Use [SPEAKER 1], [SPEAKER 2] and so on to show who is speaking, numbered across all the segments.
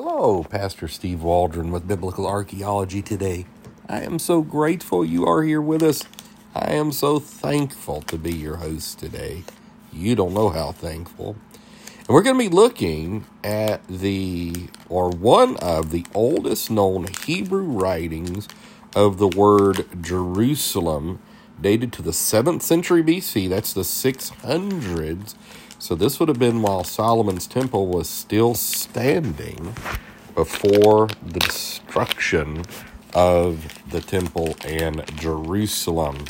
[SPEAKER 1] Hello, Pastor Steve Waldron with Biblical Archaeology today. I am so grateful you are here with us. I am so thankful to be your host today. You don't know how thankful. And we're going to be looking at the, or one of the oldest known Hebrew writings of the word Jerusalem, dated to the 7th century BC. That's the 600s so this would have been while Solomon's temple was still standing before the destruction of the temple and Jerusalem.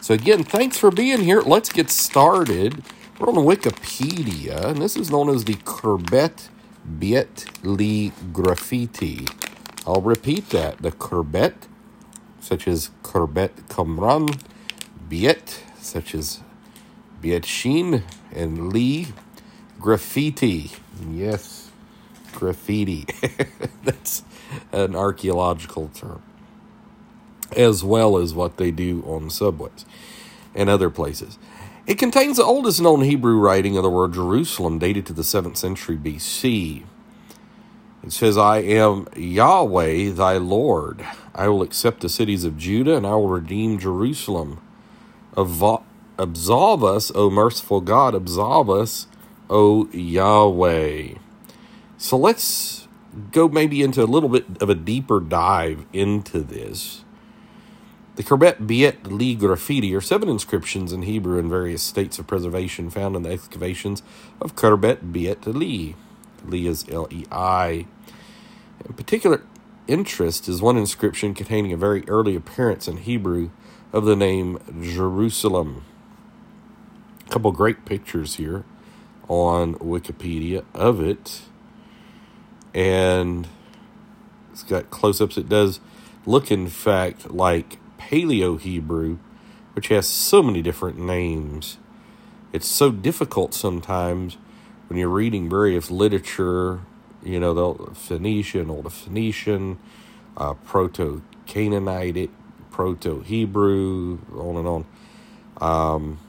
[SPEAKER 1] So again, thanks for being here. Let's get started. We're on Wikipedia, and this is known as the Khirbet Beit Lei Graffiti. I'll repeat that. The Khirbet, such as Khirbet Qumran, Beit, such as Biet Shin, and Lei Graffiti. Yes, graffiti. That's an archaeological term, as well as what they do on subways and other places. It contains the oldest known Hebrew writing of the word Jerusalem, dated to the 7th century BC. It says, I am Yahweh thy Lord. I will accept the cities of Judah and I will redeem Jerusalem. Absolve us, O merciful God, absolve us, O Yahweh. So let's go maybe into a little bit of a deeper dive into this. The Khirbet Beit Lei graffiti are seven inscriptions in Hebrew in various states of preservation found in the excavations of Khirbet Beit Lei. Lei is L E I. In particular interest is one inscription containing a very early appearance in Hebrew of the name Jerusalem A couple great pictures here on Wikipedia of it. And it's got close ups. It does look, in fact, like Paleo Hebrew, which has so many different names. It's so difficult sometimes when you're reading various literature, you know, the Phoenician, Old Phoenician, uh, Proto Canaanite, Proto Hebrew, on and on. Um,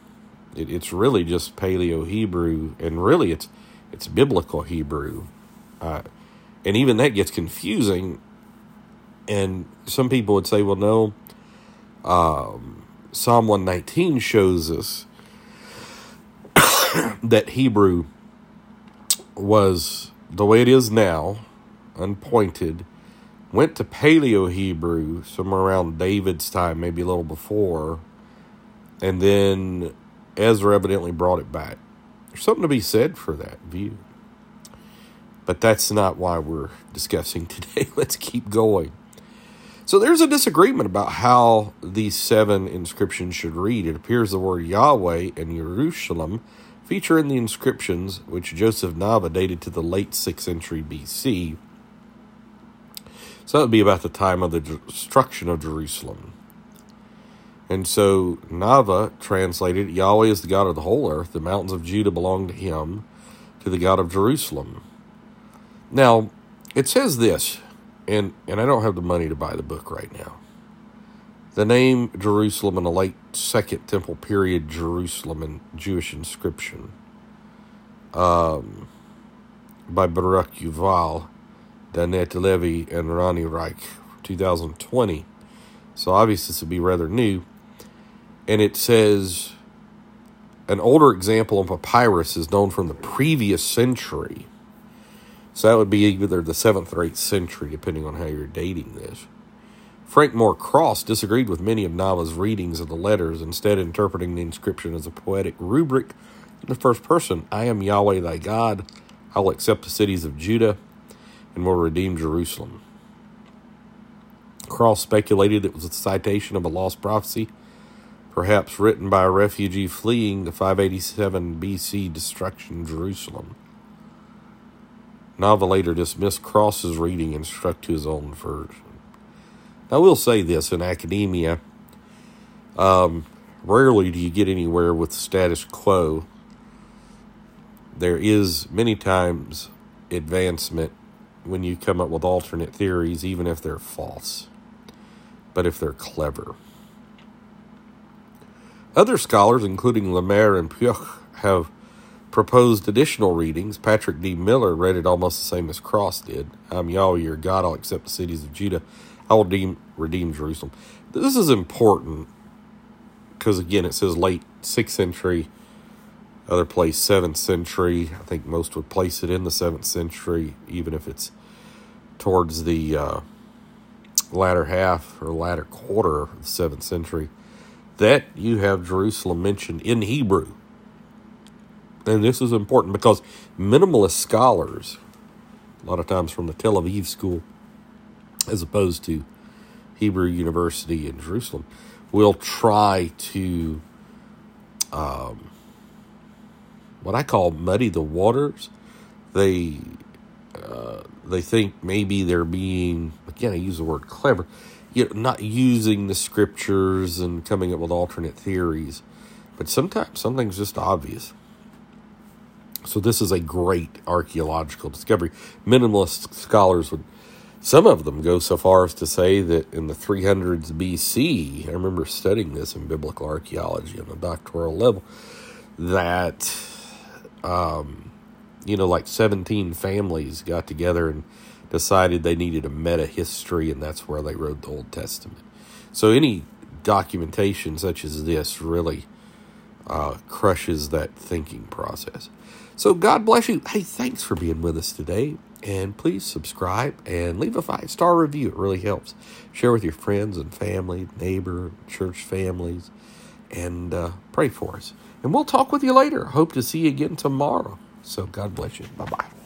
[SPEAKER 1] it, it's really just Paleo Hebrew, and really it's it's biblical Hebrew, uh, and even that gets confusing. And some people would say, "Well, no." Um, Psalm one nineteen shows us that Hebrew was the way it is now, unpointed, went to Paleo Hebrew somewhere around David's time, maybe a little before, and then Ezra evidently brought it back. There's something to be said for that view. But that's not why we're discussing today. Let's keep going. So there's a disagreement about how these seven inscriptions should read. It appears the word Yahweh and Jerusalem feature in the inscriptions, which Joseph Naveh dated to the late 6th century BC. So that would be about the time of the destruction of Jerusalem. And so Naveh translated, Yahweh is the God of the whole earth. The mountains of Judah belong to him, to the God of Jerusalem. Now, it says this, and, and I don't have the money to buy the book right now. The name Jerusalem in the late Second Temple period Jerusalem in Jewish inscription um, by Baruch Yuval, Danit Levi, and Ronnie Reich, 2020. So obviously this would be rather new and it says an older example of papyrus is known from the previous century. So that would be either the 7th or 8th century, depending on how you're dating this. Frank Moore Cross disagreed with many of Naveh's readings of the letters, instead interpreting the inscription as a poetic rubric in the first person I am Yahweh thy God, I will accept the cities of Judah, and will redeem Jerusalem. Cross speculated it was a citation of a lost prophecy perhaps written by a refugee fleeing the 587 BC destruction of Jerusalem. Naveh later dismissed Cross's reading and stuck to his own version. I will say this in academia, um, rarely do you get anywhere with the status quo. There is many times advancement when you come up with alternate theories, even if they're false, but if they're clever. Other scholars, including Lemaire and Puech, have proposed additional readings. Patrick D. Miller read it almost the same as Cross did. I'm Yahweh your God, I'll accept the cities of Judah. I will redeem, redeem Jerusalem. This is important because, again, it says late 6th century, other place 7th century. I think most would place it in the 7th century, even if it's towards the uh, latter half or latter quarter of the 7th century. That you have Jerusalem mentioned in Hebrew. And this is important because minimalist scholars, a lot of times from the Tel Aviv school, as opposed to Hebrew University in Jerusalem, will try to um, what I call muddy the waters. They uh, they think maybe they're being again I use the word clever, you know, not using the scriptures and coming up with alternate theories, but sometimes something's just obvious. So this is a great archaeological discovery. Minimalist scholars would some of them go so far as to say that in the 300s BC, I remember studying this in biblical archaeology on a doctoral level, that, um, you know, like 17 families got together and decided they needed a meta history, and that's where they wrote the Old Testament. So any documentation such as this really uh, crushes that thinking process. So God bless you. Hey, thanks for being with us today. And please subscribe and leave a five star review. It really helps. Share with your friends and family, neighbor, church families, and uh, pray for us. And we'll talk with you later. Hope to see you again tomorrow. So God bless you. Bye bye.